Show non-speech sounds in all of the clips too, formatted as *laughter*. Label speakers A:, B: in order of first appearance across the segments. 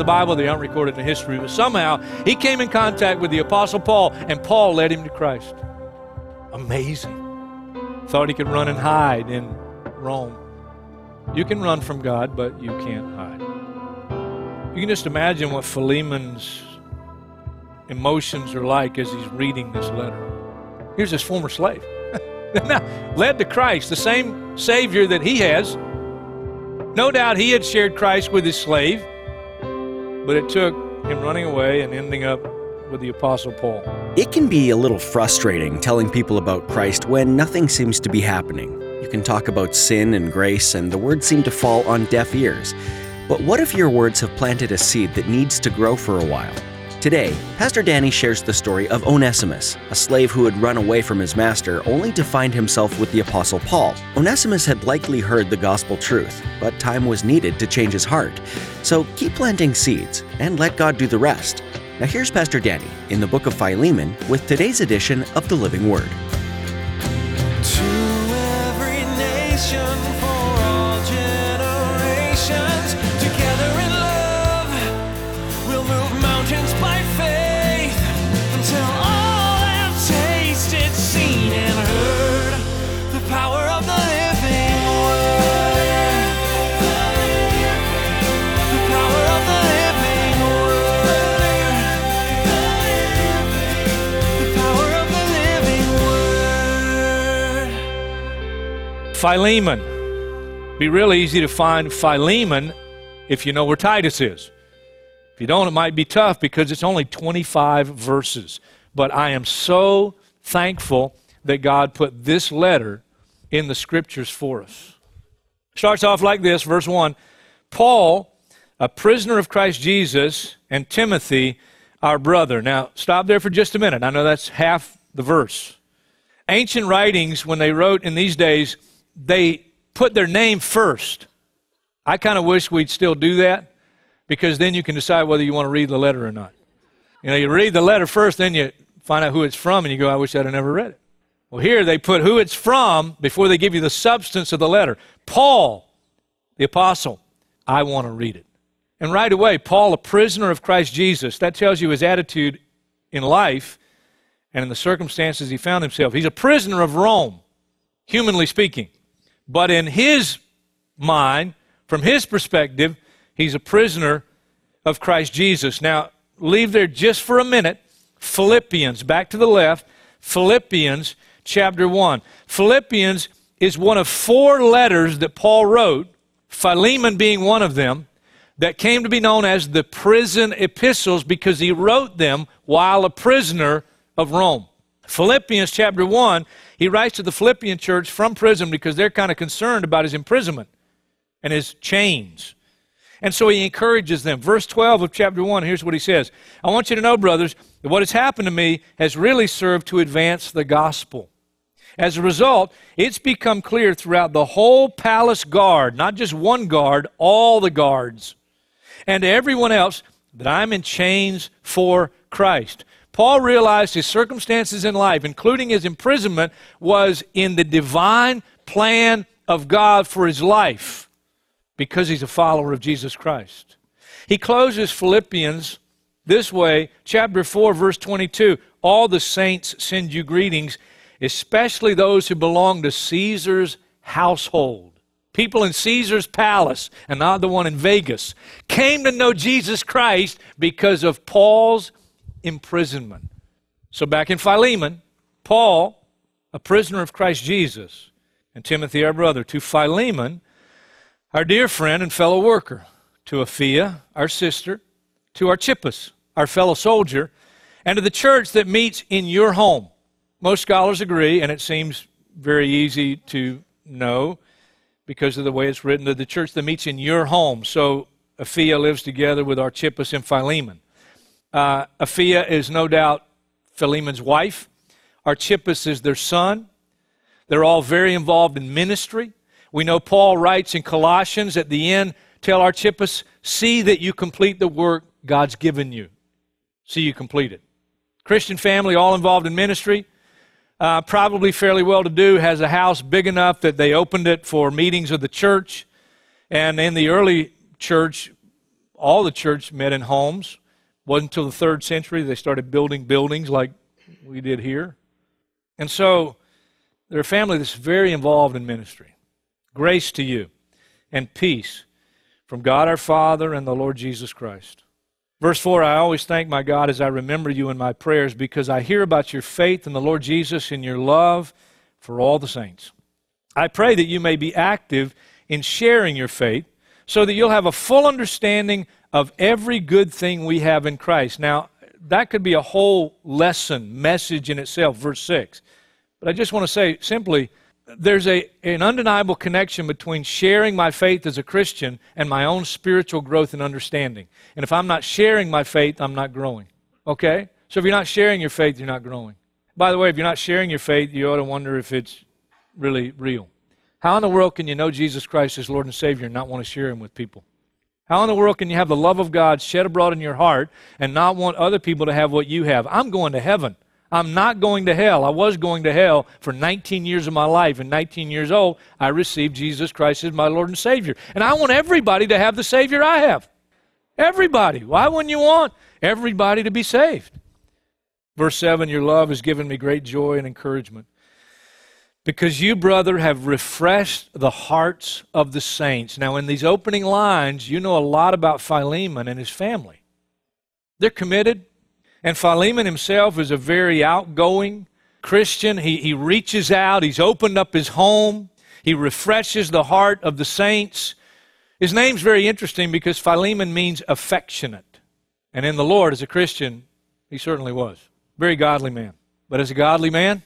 A: The
B: Bible, they aren't recorded in history. But somehow he came in contact with the Apostle Paul, and Paul led him to Christ. Amazing. Thought he could run and hide in Rome. You can run from God, but you can't hide. You can just imagine what Philemon's emotions are like as he's reading this letter. Here's his former slave. *laughs* now, led to Christ, the same Savior that he has. No doubt he had shared Christ with his slave. But it took him running away and ending up with the Apostle Paul.
C: It can be a little frustrating telling people about Christ when nothing seems to be happening. You can talk about sin and grace, and the words seem to fall on deaf ears. But what if your words have planted a seed that needs to grow for a while? Today, Pastor Danny shares the story of Onesimus, a slave who had run away from his master only to find himself with the Apostle Paul. Onesimus had likely heard the gospel truth, but time was needed to change his heart. So keep planting seeds and let God do the rest. Now, here's Pastor Danny in the book of Philemon with today's edition of the Living Word.
B: Philemon. Be real easy to find Philemon if you know where Titus is. If you don't, it might be tough because it's only 25 verses. But I am so thankful that God put this letter in the scriptures for us. Starts off like this, verse 1 Paul, a prisoner of Christ Jesus, and Timothy, our brother. Now, stop there for just a minute. I know that's half the verse. Ancient writings, when they wrote in these days, they put their name first. I kind of wish we'd still do that because then you can decide whether you want to read the letter or not. You know, you read the letter first, then you find out who it's from, and you go, I wish I'd have never read it. Well, here they put who it's from before they give you the substance of the letter. Paul, the apostle, I want to read it. And right away, Paul, a prisoner of Christ Jesus, that tells you his attitude in life and in the circumstances he found himself. He's a prisoner of Rome, humanly speaking. But in his mind, from his perspective, he's a prisoner of Christ Jesus. Now, leave there just for a minute. Philippians, back to the left, Philippians chapter 1. Philippians is one of four letters that Paul wrote, Philemon being one of them, that came to be known as the prison epistles because he wrote them while a prisoner of Rome. Philippians chapter 1, he writes to the Philippian church from prison because they're kind of concerned about his imprisonment and his chains. And so he encourages them. Verse 12 of chapter 1, here's what he says I want you to know, brothers, that what has happened to me has really served to advance the gospel. As a result, it's become clear throughout the whole palace guard, not just one guard, all the guards, and everyone else, that I'm in chains for Christ. Paul realized his circumstances in life, including his imprisonment, was in the divine plan of God for his life because he's a follower of Jesus Christ. He closes Philippians this way, chapter 4, verse 22 All the saints send you greetings, especially those who belong to Caesar's household. People in Caesar's palace, and not the one in Vegas, came to know Jesus Christ because of Paul's imprisonment. So, back in Philemon, Paul, a prisoner of Christ Jesus, and Timothy, our brother, to Philemon, our dear friend and fellow worker, to Apphia, our sister, to Archippus, our fellow soldier, and to the church that meets in your home. Most scholars agree, and it seems very easy to know because of the way it's written, to the church that meets in your home. So Apphia lives together with Archippus and Philemon. Uh, Apphia is no doubt Philemon's wife. Archippus is their son. They're all very involved in ministry. We know Paul writes in Colossians at the end, tell Archippus, see that you complete the work God's given you. See you complete it. Christian family, all involved in ministry. Uh, probably fairly well to do, has a house big enough that they opened it for meetings of the church. And in the early church, all the church met in homes. Wasn't until the third century they started building buildings like we did here. And so they're a family that's very involved in ministry. Grace to you and peace from God our Father and the Lord Jesus Christ. Verse 4 I always thank my God as I remember you in my prayers because I hear about your faith in the Lord Jesus and your love for all the saints. I pray that you may be active in sharing your faith so that you'll have a full understanding of every good thing we have in Christ. Now, that could be a whole lesson, message in itself, verse 6. But I just want to say simply there's a, an undeniable connection between sharing my faith as a Christian and my own spiritual growth and understanding. And if I'm not sharing my faith, I'm not growing. Okay? So if you're not sharing your faith, you're not growing. By the way, if you're not sharing your faith, you ought to wonder if it's really real. How in the world can you know Jesus Christ as Lord and Savior and not want to share Him with people? How in the world can you have the love of God shed abroad in your heart and not want other people to have what you have? I'm going to heaven. I'm not going to hell. I was going to hell for 19 years of my life. And 19 years old, I received Jesus Christ as my Lord and Savior. And I want everybody to have the Savior I have. Everybody. Why wouldn't you want everybody to be saved? Verse 7 Your love has given me great joy and encouragement. Because you, brother, have refreshed the hearts of the saints. Now, in these opening lines, you know a lot about Philemon and his family. They're committed, and Philemon himself is a very outgoing Christian. He, he reaches out, he's opened up his home, he refreshes the heart of the saints. His name's very interesting because Philemon means affectionate. And in the Lord, as a Christian, he certainly was. Very godly man. But as a godly man,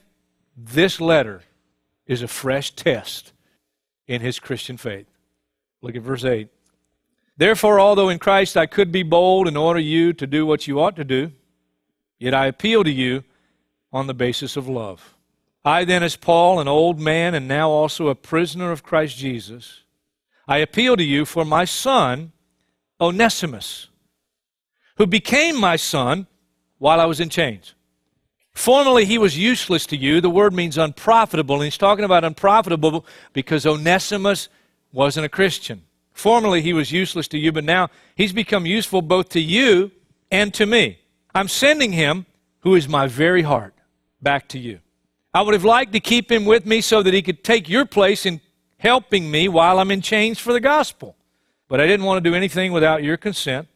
B: this letter is a fresh test in his Christian faith. Look at verse 8. Therefore, although in Christ I could be bold and order you to do what you ought to do, Yet I appeal to you on the basis of love. I then, as Paul, an old man and now also a prisoner of Christ Jesus, I appeal to you for my son, Onesimus, who became my son while I was in chains. Formerly, he was useless to you. The word means unprofitable, and he's talking about unprofitable because Onesimus wasn't a Christian. Formerly, he was useless to you, but now he's become useful both to you and to me. I'm sending him, who is my very heart, back to you. I would have liked to keep him with me so that he could take your place in helping me while I'm in chains for the gospel. But I didn't want to do anything without your consent,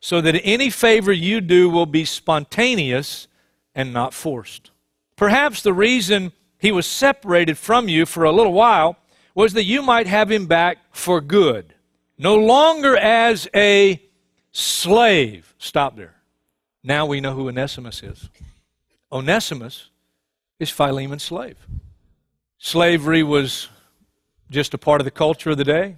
B: so that any favor you do will be spontaneous and not forced. Perhaps the reason he was separated from you for a little while was that you might have him back for good, no longer as a slave. Stop there. Now we know who Onesimus is. Onesimus is Philemon's slave. Slavery was just a part of the culture of the day.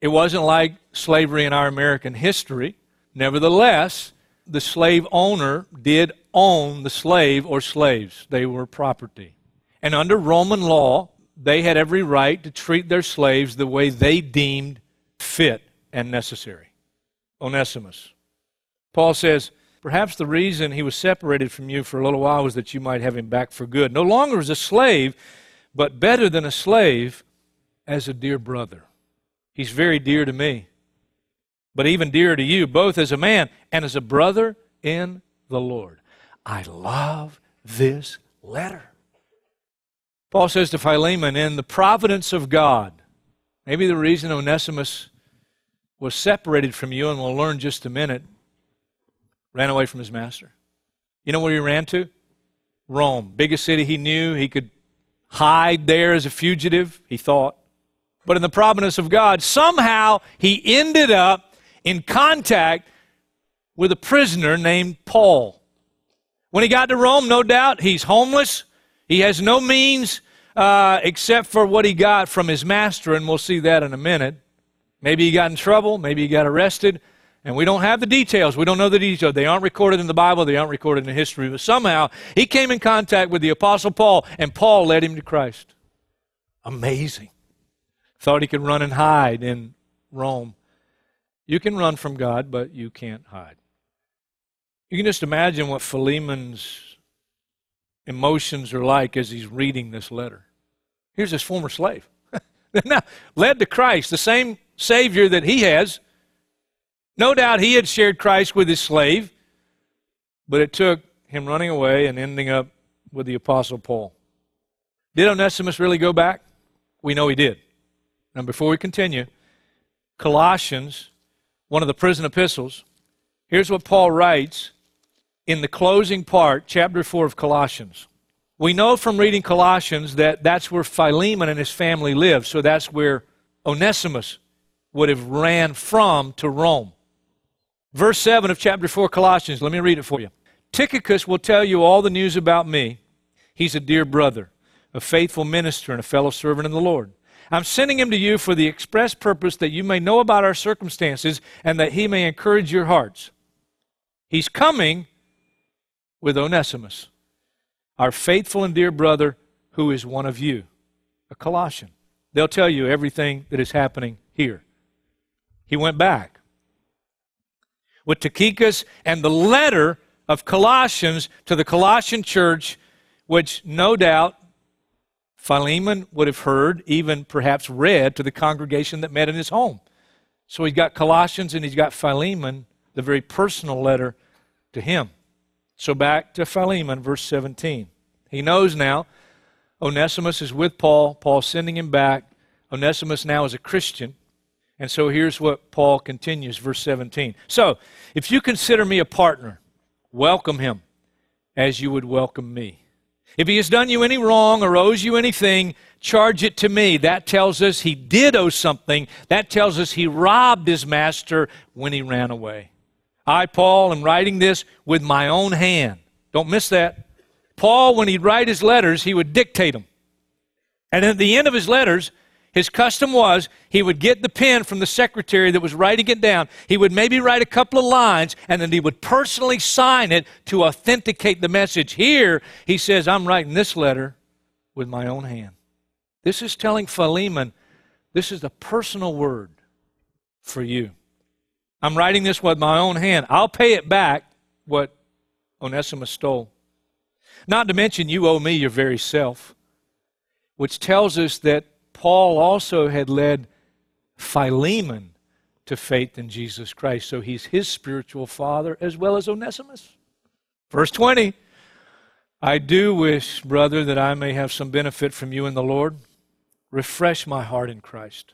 B: It wasn't like slavery in our American history. Nevertheless, the slave owner did own the slave or slaves, they were property. And under Roman law, they had every right to treat their slaves the way they deemed fit and necessary. Onesimus. Paul says, Perhaps the reason he was separated from you for a little while was that you might have him back for good. No longer as a slave, but better than a slave, as a dear brother. He's very dear to me, but even dearer to you, both as a man and as a brother in the Lord. I love this letter. Paul says to Philemon, in the providence of God, maybe the reason Onesimus was separated from you, and we'll learn just a minute, ran away from his master. You know where he ran to? Rome, biggest city he knew. He could hide there as a fugitive, he thought. But in the providence of God, somehow he ended up in contact with a prisoner named Paul. When he got to Rome, no doubt, he's homeless. He has no means uh, except for what he got from his master, and we'll see that in a minute. Maybe he got in trouble, maybe he got arrested. And we don't have the details. We don't know the details. They aren't recorded in the Bible, they aren't recorded in history. But somehow he came in contact with the Apostle Paul, and Paul led him to Christ. Amazing. Thought he could run and hide in Rome. You can run from God, but you can't hide. You can just imagine what Philemon's emotions are like as he's reading this letter. Here's his former slave. *laughs* now, led to Christ, the same Savior that he has. No doubt he had shared Christ with his slave, but it took him running away and ending up with the Apostle Paul. Did Onesimus really go back? We know he did. Now, before we continue, Colossians, one of the prison epistles, here's what Paul writes in the closing part, chapter 4 of Colossians. We know from reading Colossians that that's where Philemon and his family lived, so that's where Onesimus would have ran from to Rome. Verse 7 of chapter 4 Colossians, let me read it for you. Tychicus will tell you all the news about me. He's a dear brother, a faithful minister, and a fellow servant in the Lord. I'm sending him to you for the express purpose that you may know about our circumstances and that he may encourage your hearts. He's coming with Onesimus, our faithful and dear brother who is one of you, a Colossian. They'll tell you everything that is happening here. He went back with Tychicus and the letter of Colossians to the Colossian church, which no doubt Philemon would have heard, even perhaps read to the congregation that met in his home. So he's got Colossians and he's got Philemon, the very personal letter to him. So back to Philemon, verse 17. He knows now Onesimus is with Paul. Paul's sending him back. Onesimus now is a Christian. And so here's what Paul continues, verse 17. So, if you consider me a partner, welcome him as you would welcome me. If he has done you any wrong or owes you anything, charge it to me. That tells us he did owe something. That tells us he robbed his master when he ran away. I, Paul, am writing this with my own hand. Don't miss that. Paul, when he'd write his letters, he would dictate them. And at the end of his letters, his custom was he would get the pen from the secretary that was writing it down. He would maybe write a couple of lines and then he would personally sign it to authenticate the message. Here, he says, I'm writing this letter with my own hand. This is telling Philemon, this is the personal word for you. I'm writing this with my own hand. I'll pay it back what Onesimus stole. Not to mention, you owe me your very self, which tells us that Paul also had led Philemon to faith in Jesus Christ. So he's his spiritual father as well as Onesimus. Verse 20 I do wish, brother, that I may have some benefit from you in the Lord. Refresh my heart in Christ.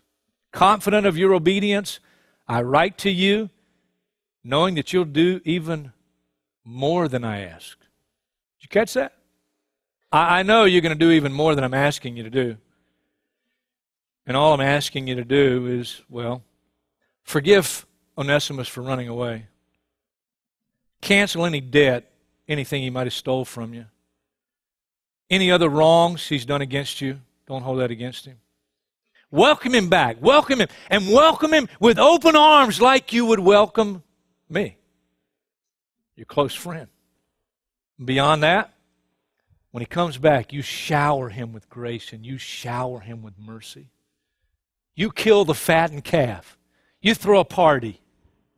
B: Confident of your obedience, I write to you, knowing that you'll do even more than I ask. Did you catch that? I, know you're going to do even more than I'm asking you to do. And all I'm asking you to do is, well, forgive Onesimus for running away. Cancel any debt, anything he might have stole from you. Any other wrongs he's done against you, don't hold that against him. Welcome him back. Welcome him. And welcome him with open arms like you would welcome me, your close friend. Beyond that, when he comes back, you shower him with grace and you shower him with mercy. You kill the fattened calf. You throw a party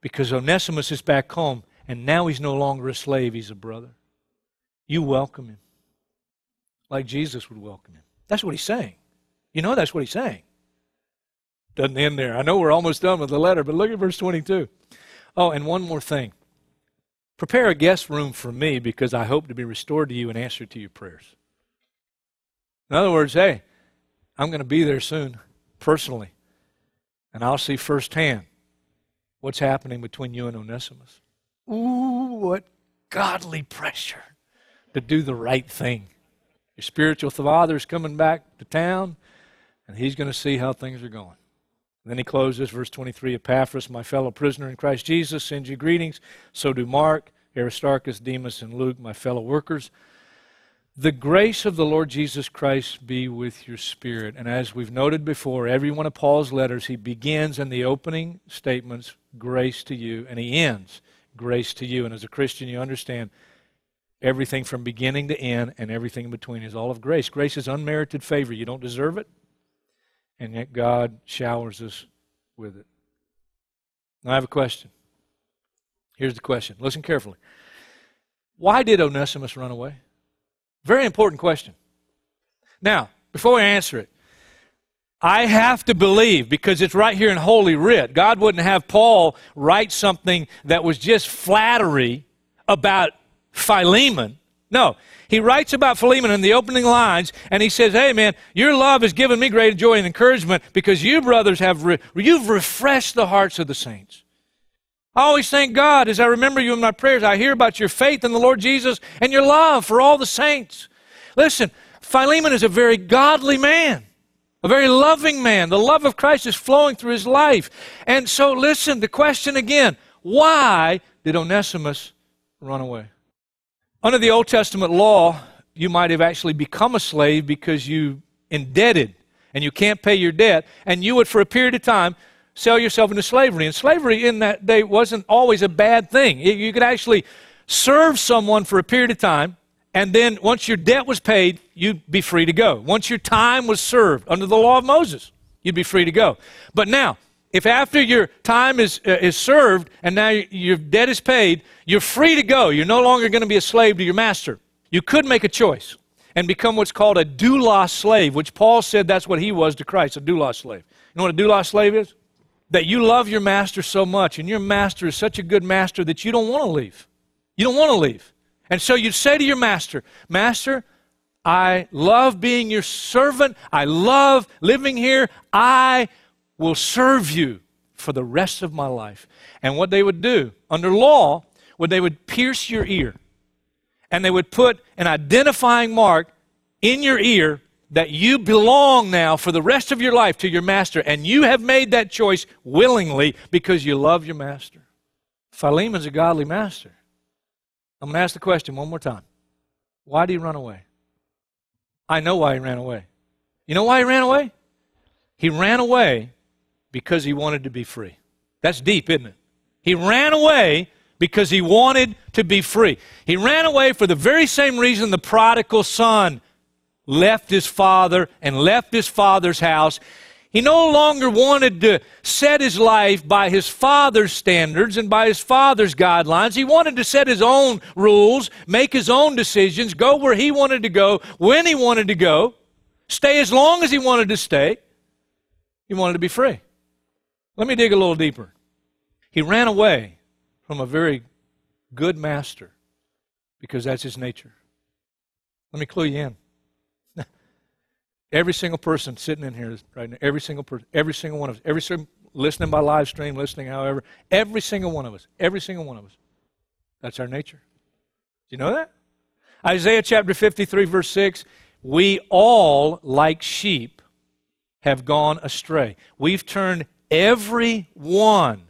B: because Onesimus is back home and now he's no longer a slave, he's a brother. You welcome him like Jesus would welcome him. That's what he's saying. You know that's what he's saying. Doesn't end there. I know we're almost done with the letter, but look at verse 22. Oh, and one more thing. Prepare a guest room for me because I hope to be restored to you and answer to your prayers. In other words, hey, I'm going to be there soon personally, and I'll see firsthand what's happening between you and Onesimus. Ooh, what godly pressure to do the right thing. Your spiritual father's coming back to town, and he's going to see how things are going. And then he closes, verse 23 Epaphras, my fellow prisoner in Christ Jesus, sends you greetings. So do Mark, Aristarchus, Demas, and Luke, my fellow workers. The grace of the Lord Jesus Christ be with your spirit. And as we've noted before, every one of Paul's letters, he begins in the opening statements, grace to you, and he ends, grace to you. And as a Christian, you understand everything from beginning to end and everything in between is all of grace. Grace is unmerited favor. You don't deserve it, and yet God showers us with it. Now, I have a question. Here's the question. Listen carefully. Why did Onesimus run away? Very important question. Now, before I answer it, I have to believe, because it's right here in Holy Writ, God wouldn't have Paul write something that was just flattery about Philemon. No, he writes about Philemon in the opening lines, and he says, Hey, man, your love has given me great joy and encouragement because you, brothers, have re- you've refreshed the hearts of the saints. I always thank God as I remember you in my prayers. I hear about your faith in the Lord Jesus and your love for all the saints. Listen, Philemon is a very godly man, a very loving man. The love of Christ is flowing through his life. And so, listen, the question again why did Onesimus run away? Under the Old Testament law, you might have actually become a slave because you indebted and you can't pay your debt, and you would, for a period of time, sell yourself into slavery. And slavery in that day wasn't always a bad thing. You could actually serve someone for a period of time, and then once your debt was paid, you'd be free to go. Once your time was served under the law of Moses, you'd be free to go. But now, if after your time is, uh, is served and now your debt is paid, you're free to go. You're no longer going to be a slave to your master. You could make a choice and become what's called a doulos slave, which Paul said that's what he was to Christ, a doulos slave. You know what a doulos slave is? That you love your master so much, and your master is such a good master that you don't want to leave. You don't want to leave. And so you'd say to your master, Master, I love being your servant. I love living here. I will serve you for the rest of my life. And what they would do under law, would they would pierce your ear and they would put an identifying mark in your ear that you belong now for the rest of your life to your master, and you have made that choice willingly because you love your master. Philemon's a godly master. I'm going to ask the question one more time. Why did he run away? I know why he ran away. You know why he ran away? He ran away because he wanted to be free. That's deep, isn't it? He ran away because he wanted to be free. He ran away for the very same reason the prodigal son left his father and left his father's house. He no longer wanted to set his life by his father's standards and by his father's guidelines. He wanted to set his own rules, make his own decisions, go where he wanted to go, when he wanted to go, stay as long as he wanted to stay. He wanted to be free. Let me dig a little deeper. He ran away from a very good master because that's his nature. Let me clue you in. Every single person sitting in here right now, every single person, every single one of us, every single, listening by live stream, listening however, every single one of us, every single one of us. That's our nature. Do you know that? Isaiah chapter 53, verse 6 We all, like sheep, have gone astray. We've turned every one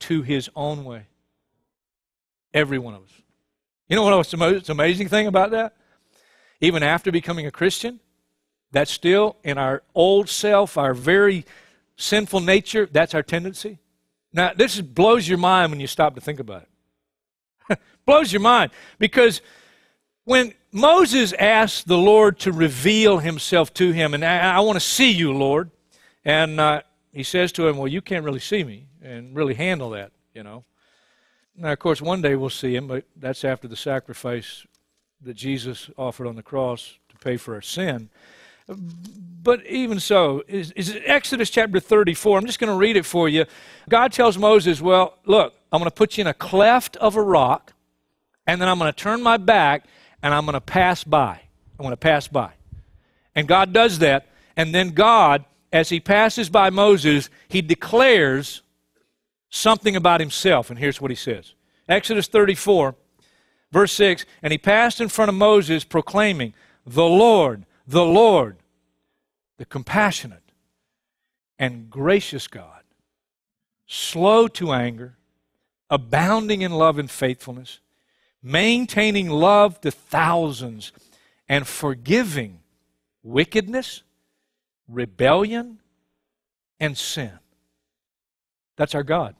B: to his own way. Every one of us. You know what's the most amazing thing about that? Even after becoming a Christian, that's still in our old self, our very sinful nature. That's our tendency. Now, this blows your mind when you stop to think about it. *laughs* blows your mind because when Moses asked the Lord to reveal himself to him, and I, I want to see you, Lord, and uh, he says to him, Well, you can't really see me and really handle that, you know. Now, of course, one day we'll see him, but that's after the sacrifice that Jesus offered on the cross to pay for our sin. But even so, is, is Exodus chapter 34. I'm just going to read it for you. God tells Moses, Well, look, I'm going to put you in a cleft of a rock, and then I'm going to turn my back, and I'm going to pass by. I'm going to pass by. And God does that. And then God, as he passes by Moses, he declares something about himself. And here's what he says Exodus 34, verse 6 And he passed in front of Moses, proclaiming, The Lord, the Lord, the compassionate and gracious God, slow to anger, abounding in love and faithfulness, maintaining love to thousands, and forgiving wickedness, rebellion, and sin. That's our God.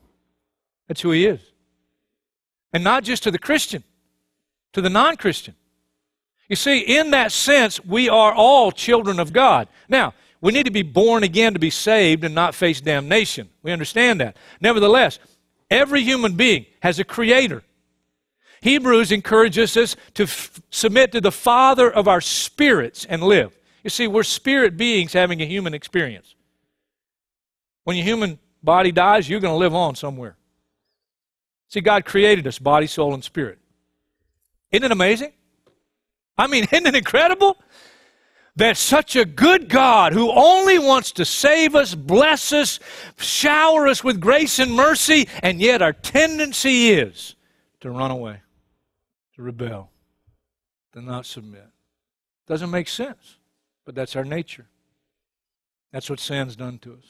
B: That's who He is. And not just to the Christian, to the non Christian. You see, in that sense, we are all children of God. Now, we need to be born again to be saved and not face damnation. We understand that. Nevertheless, every human being has a creator. Hebrews encourages us to f- submit to the Father of our spirits and live. You see, we're spirit beings having a human experience. When your human body dies, you're going to live on somewhere. See, God created us body, soul, and spirit. Isn't it amazing? I mean, *laughs* isn't it incredible? That such a good God who only wants to save us, bless us, shower us with grace and mercy, and yet our tendency is to run away, to rebel, to not submit. Doesn't make sense, but that's our nature. That's what sin's done to us.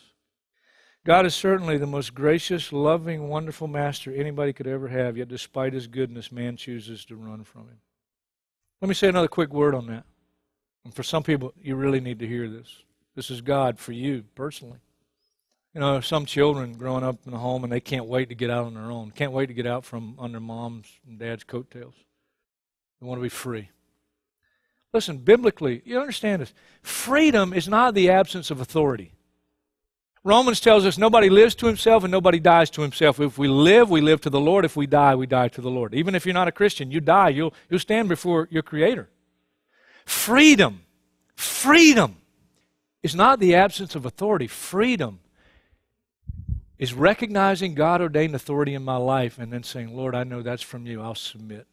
B: God is certainly the most gracious, loving, wonderful master anybody could ever have, yet despite his goodness, man chooses to run from him. Let me say another quick word on that. And for some people, you really need to hear this. This is God for you personally. You know, some children growing up in a home and they can't wait to get out on their own, can't wait to get out from under mom's and dad's coattails. They want to be free. Listen, biblically, you understand this. Freedom is not the absence of authority. Romans tells us nobody lives to himself and nobody dies to himself. If we live, we live to the Lord. If we die, we die to the Lord. Even if you're not a Christian, you die, you'll, you'll stand before your Creator. Freedom, freedom is not the absence of authority. Freedom is recognizing God ordained authority in my life and then saying, Lord, I know that's from you. I'll submit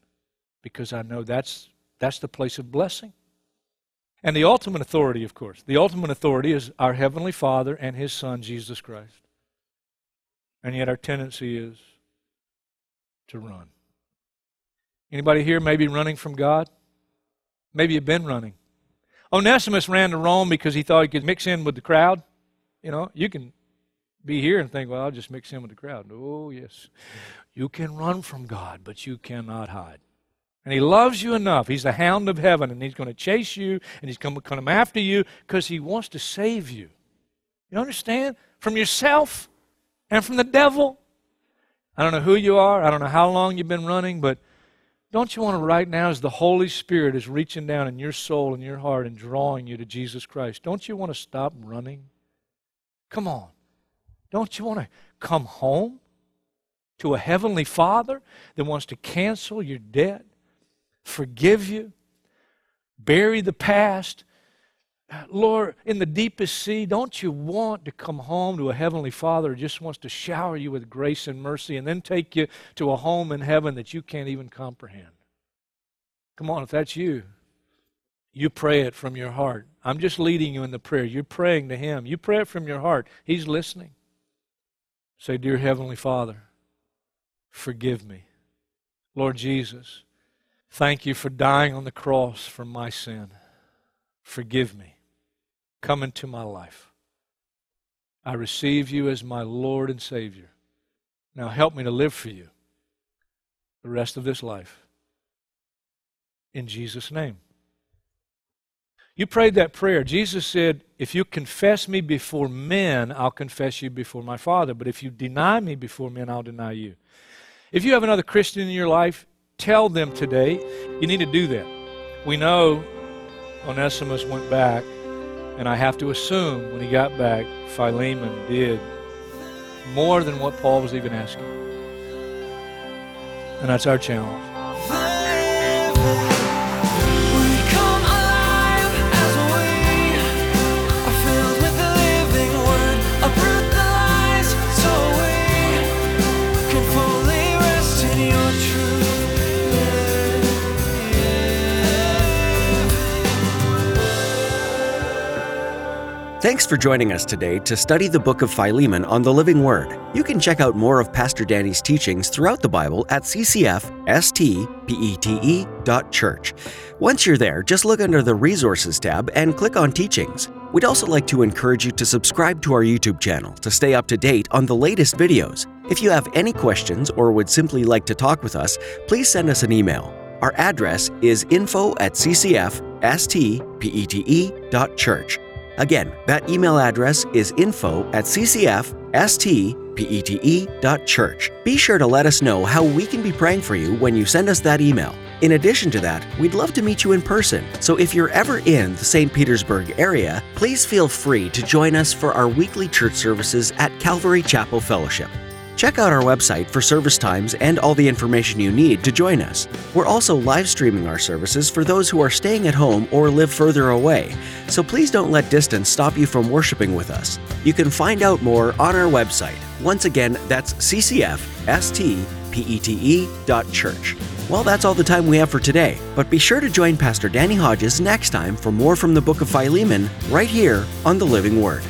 B: because I know that's, that's the place of blessing. And the ultimate authority, of course, the ultimate authority is our Heavenly Father and His Son, Jesus Christ. And yet our tendency is to run. Anybody here maybe running from God? Maybe you've been running. Onesimus ran to Rome because he thought he could mix in with the crowd. You know, you can be here and think, well, I'll just mix in with the crowd. Oh, yes. You can run from God, but you cannot hide. And he loves you enough. He's the hound of heaven, and he's going to chase you, and he's going to come after you because he wants to save you. You understand? From yourself and from the devil. I don't know who you are. I don't know how long you've been running, but don't you want to right now, as the Holy Spirit is reaching down in your soul and your heart and drawing you to Jesus Christ, don't you want to stop running? Come on. Don't you want to come home to a heavenly Father that wants to cancel your debt? Forgive you, bury the past. Lord, in the deepest sea, don't you want to come home to a heavenly Father who just wants to shower you with grace and mercy and then take you to a home in heaven that you can't even comprehend? Come on, if that's you, you pray it from your heart. I'm just leading you in the prayer. You're praying to Him. You pray it from your heart. He's listening. Say, Dear Heavenly Father, forgive me. Lord Jesus, Thank you for dying on the cross for my sin. Forgive me. Come into my life. I receive you as my Lord and Savior. Now help me to live for you the rest of this life. In Jesus' name. You prayed that prayer. Jesus said, If you confess me before men, I'll confess you before my Father. But if you deny me before men, I'll deny you. If you have another Christian in your life, tell them today. You need to do that. We know Onesimus went back, and I have to assume when he got back, Philemon did more than what Paul was even asking. And that's our challenge.
C: Thanks for joining us today to study the book of Philemon on the Living Word. You can check out more of Pastor Danny's teachings throughout the Bible at ccfstpete.church. Once you're there, just look under the Resources tab and click on Teachings. We'd also like to encourage you to subscribe to our YouTube channel to stay up to date on the latest videos. If you have any questions or would simply like to talk with us, please send us an email. Our address is info at ccfstpete.church. Again, that email address is info at ccfstpete.church. Be sure to let us know how we can be praying for you when you send us that email. In addition to that, we'd love to meet you in person. So if you're ever in the St. Petersburg area, please feel free to join us for our weekly church services at Calvary Chapel Fellowship. Check out our website for service times and all the information you need to join us. We're also live streaming our services for those who are staying at home or live further away, so please don't let distance stop you from worshiping with us. You can find out more on our website. Once again, that's ccfstpete.church. Well, that's all the time we have for today, but be sure to join Pastor Danny Hodges next time for more from the book of Philemon right here on the Living Word.